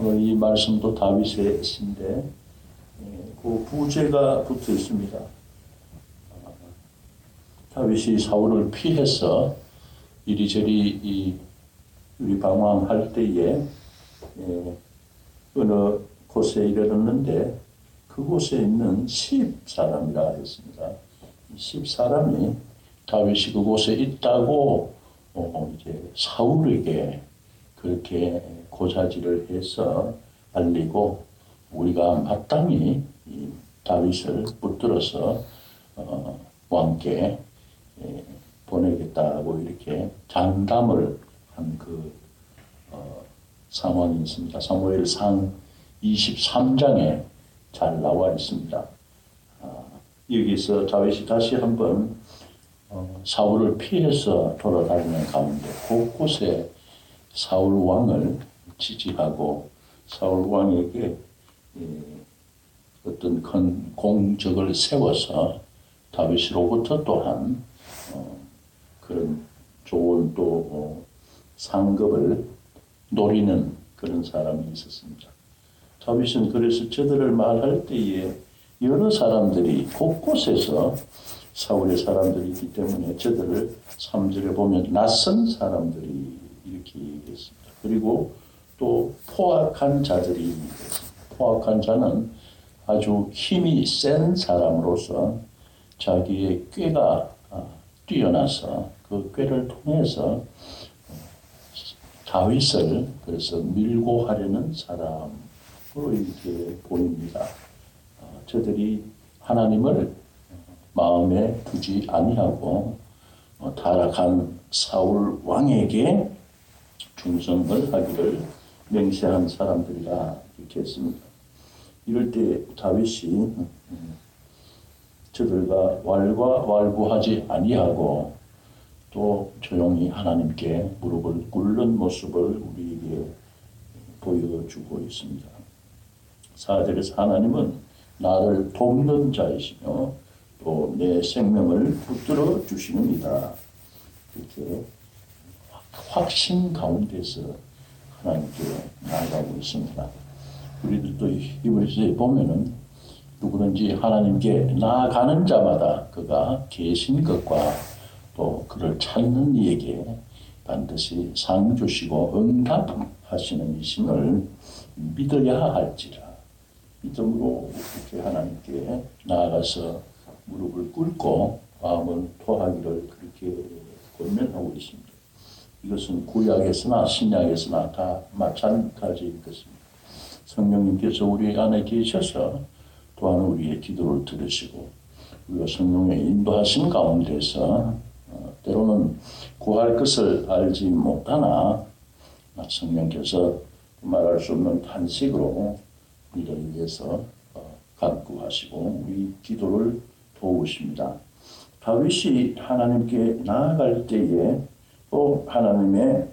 이 말씀도 다윗의 시인데 예, 그 부제가 붙어 있습니다. 아, 다윗이 사울을 피해서 이리저리 이 우리 방황할 때에 예, 어느 곳에 이르렀는데 그곳에 있는 십 사람이라 했습니다. 십 사람이 다윗이 그곳에 있다고 어, 이제 사울에게 그렇게 고자질을 해서 알리고 우리가 마땅히 이 다윗을 붙들어서 어, 왕께 예, 보내겠다고 이렇게 장담을 한그 어, 상황이 있습니다. 사무엘상 23장에 잘 나와 있습니다. 아, 여기서 다윗이 다시 한번 어, 사울을 피해서 돌아다니는 가운데 곳곳에 사울 왕을 지지하고 사울 왕에게 예, 어떤 큰 공적을 세워서 다윗으로부터 또한 어, 그런 좋은 또 어, 상급을 노리는 그런 사람이 있었습니다. 다윗은 그래서 저들을 말할 때에 여러 사람들이 곳곳에서 사울의 사람들이 있기 때문에 저들을 3절에 보면 낯선 사람들이 이렇게 얘기했습니다. 그리고 또 포악한 자들이 있습니다. 포악한 자는 아주 힘이 센 사람으로서 자기의 꾀가 아, 뛰어나서 그 꾀를 통해서 다윗을 그래서 밀고 하려는 사람으로 이렇게 보입니다. 아, 저들이 하나님을 마음에 두지 아니하고 어, 타락한 사울 왕에게 충성을 하기를 맹세한 사람들이라 이렇게 했습니다. 이럴 때 다윗이 음, 저들과 왈과 왈부하지 아니하고 또 조용히 하나님께 무릎을 꿇는 모습을 우리에게 보여주고 있습니다. 4절에서 하나님은 나를 돕는 자이시며 또 내 생명을 붙들어 주시느니라. 이렇게 확신 가운데서 하나님께 나아가고 있습니다. 우리들도 히브리서에 보면은 누구든지 하나님께 나아가는 자마다 그가 계신 것과 또 그를 찾는 이에게 반드시 상 주시고 응답하시는 이심을 믿어야 할지라 믿음으로 이렇게 하나님께 나아가서 무릎을 꿇고 마음을 토하기를 그렇게 권면하고 있습니다. 이것은 구약에서나 신약에서나 다 마찬가지일 것입니다. 성령님께서 우리 안에 계셔서 또한 우리의 기도를 들으시고 우리가 성령의 인도하신 가운데서 어, 때로는 구할 것을 알지 못하나 성령께서 말할 수 없는 탄식으로 우리를 위해서 어, 간구하시고 우리 기도를 도우십니다. 다윗이 하나님께 나아갈 때에 또 하나님의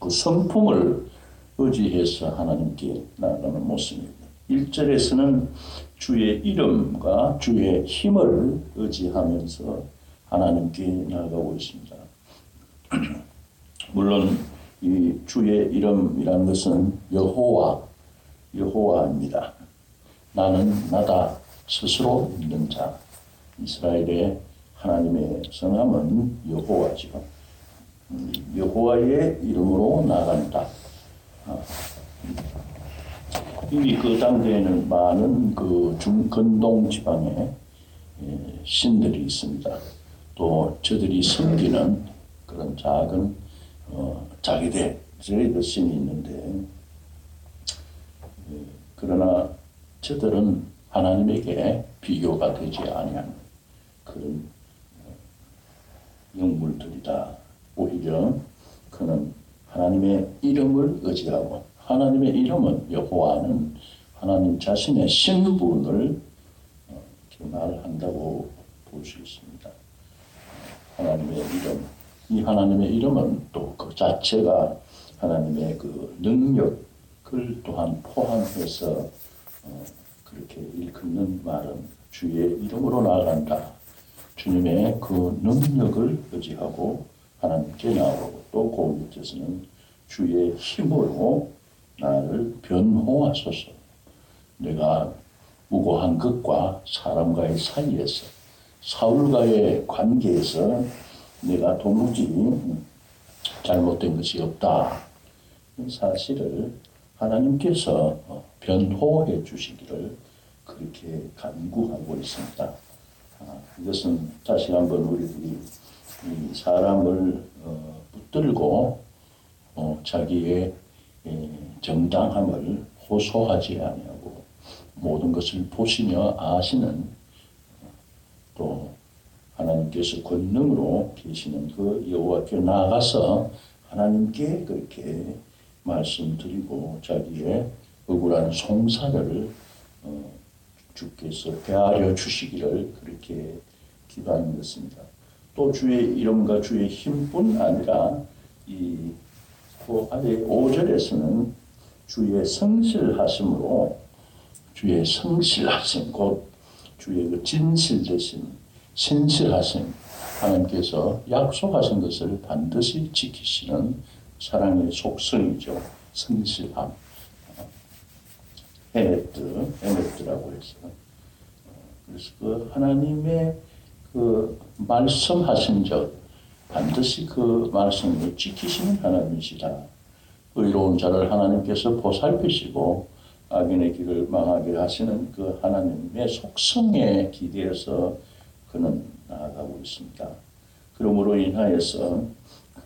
그 성품을 의지해서 하나님께 나아가는 모습입니다. 1절에서는 주의 이름과 주의 힘을 의지하면서 하나님께 나아가고 있습니다. 물론 이 주의 이름이라는 것은 여호와, 여호와입니다. 나는 나다 스스로 믿는 자. 이스라엘의 하나님의 성함은 여호와지요. 음, 여호와의 이름으로 나간다. 아, 이미 그 당대에는 많은 그 중근동 지방에 예, 신들이 있습니다. 또 저들이 섬기는 그런 작은 어, 자기들의 그 신이 있는데 예, 그러나 저들은 하나님에게 비교가 되지 아니한 그런 어, 영물들이다. 오히려 그는 하나님의 이름을 의지하고 하나님의 이름은 여호와는 하나님 자신의 신분을 어, 말한다고 볼 수 있습니다. 하나님의 이름, 이 하나님의 이름은 또 그 자체가 하나님의 그 능력을 또한 포함해서 어, 그렇게 일컫는 말은 주의 이름으로 나아간다. 주님의 그 능력을 의지하고 하나님께 나아가고 또그 밑에서는 주의 힘으로 나를 변 도와소서. 내가 무고한 것과 사람과의 사이에서 사울과의 관계에서 내가 도무지 잘못된 것이 없다. 이 사실을 하나님께서 변호해 주시기를 그렇게 간구하고 있습니다. 아, 이것은 다시 한번 우리들이 이 사람을 어, 붙들고 어, 자기의 에, 정당함을 호소하지 아니하고 모든 것을 보시며 아시는 또 하나님께서 권능으로 계시는 그 여호와께 나아가서 하나님께 그렇게 말씀드리고 자기의 억울한 송사를 어, 주께서 배하려 주시기를 그렇게 기도하는 것입니다. 또 주의 이름과 주의 힘뿐 아니라 이 그 아래 5절에서는 주의 성실하심으로 주의 성실하심 곧 주의 그 진실 대신 신실하심 하나님께서 약속하신 것을 반드시 지키시는 사랑의 속성이죠. 성실함. 에메트, 에메트라고 해서. 그래서 그 하나님의 그 말씀하신 적, 반드시 그 말씀을 지키시는 하나님이시라. 의로운 자를 하나님께서 보살피시고 악인의 길을 망하게 하시는 그 하나님의 속성에 기대해서 그는 나아가고 있습니다. 그러므로 인하여서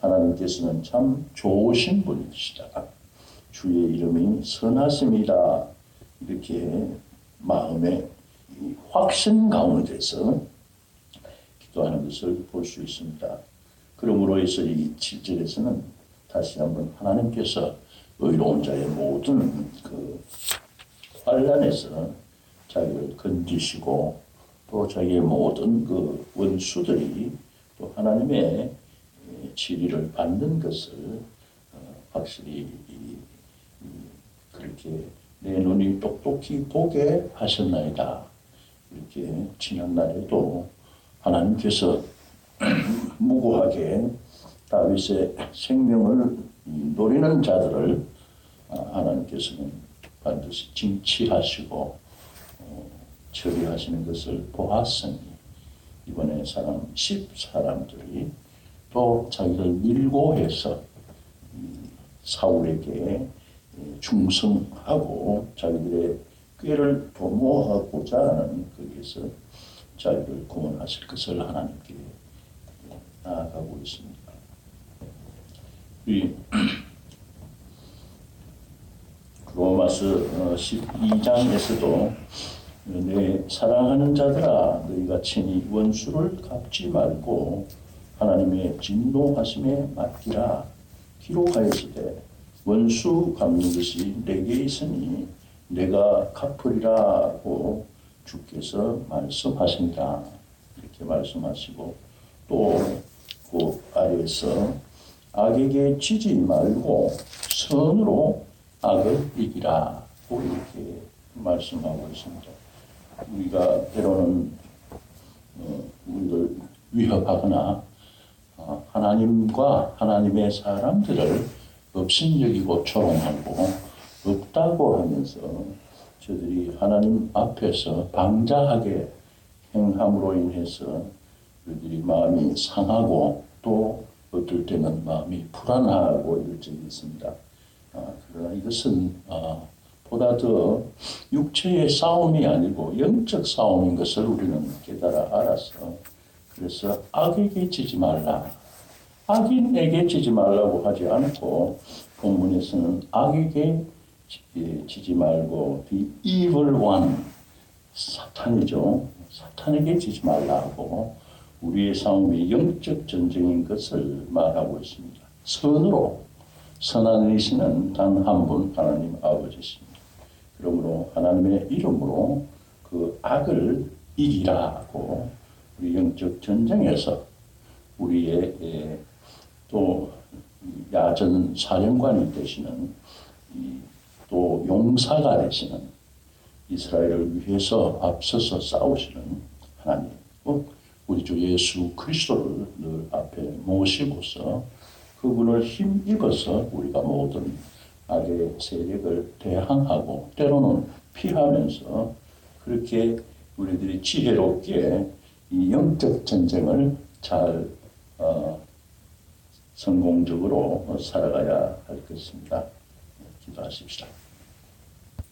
하나님께서는 참 좋으신 분이시다. 주의 이름이 선하심이다. 이렇게 마음의 확신 가운데서 기도하는 것을 볼 수 있습니다. 그러므로 해서 이 7절에서는 다시 한번 하나님께서 의로운 자의 모든 그 환란에서 자기를 건지시고 또 자기의 모든 그 원수들이 또 하나님의 지리를 받는 것을 어, 확실히 그렇게 내 눈이 똑똑히 보게 하셨나이다. 이렇게 지난날에도 하나님께서 무고하게 다윗의 생명을 노리는 자들을 아, 하나님께서는 반드시 징치하시고 어, 처리하시는 것을 보았으니 이번에 사람 10 사람들이 또 자기를 밀고 해서 사울에게 충성하고 자기들의 꾀를 도모하고자 하는 거기에서 자기를 구원하실 것을 하나님께 나아가고 있습니다. 이 로마서 12장에서도 어, 내 사랑하는 자들아 너희가 친히 원수를 갚지 말고 하나님의 진노하심에 맡기라 기록하였으되 원수 갚는 것이 내게 있으니 내가 갚으리라고 주께서 말씀하신다 이렇게 말씀하시고 또그 아래에서 악에게 지지 말고 선으로 악을 이기라고 이렇게 말씀하고 있습니다. 우리가 때로는 어, 우리를 위협하거나 어, 하나님과 하나님의 사람들을 업신여기고 조롱하고 없다고 하면서 저들이 하나님 앞에서 방자하게 행함으로 인해서 그들이 마음이 상하고 또 어떨 때는 마음이 불안하고 이럴 적이 있습니다. 아, 그러나 이것은 아, 보다 더 육체의 싸움이 아니고 영적 싸움인 것을 우리는 깨달아 알아서 그래서 악에게 지지 말라. 악인에게 지지 말라고 하지 않고 본문에서는 악에게 지지 말고 the evil one 사탄이죠. 사탄에게 지지 말라고 우리의 싸움이 영적 전쟁인 것을 말하고 있습니다. 선으로 선한 이시는 단 한 분 하나님 아버지십니다. 그러므로 하나님의 이름으로 그 악을 이기라고 우리 영적 전쟁에서 우리의 예, 또 야전 사령관이 되시는 또 용사가 되시는 이스라엘을 위해서 앞서서 싸우시는 하나님이고 우리 주 예수 그리스도를 늘 앞에 모시고서 그분을 힘입어서 우리가 모든 악의 세력을 대항하고 때로는 피하면서 그렇게 우리들이 지혜롭게 이 영적 전쟁을 잘 어, 성공적으로 살아가야 할 것입니다. 기도하십시오.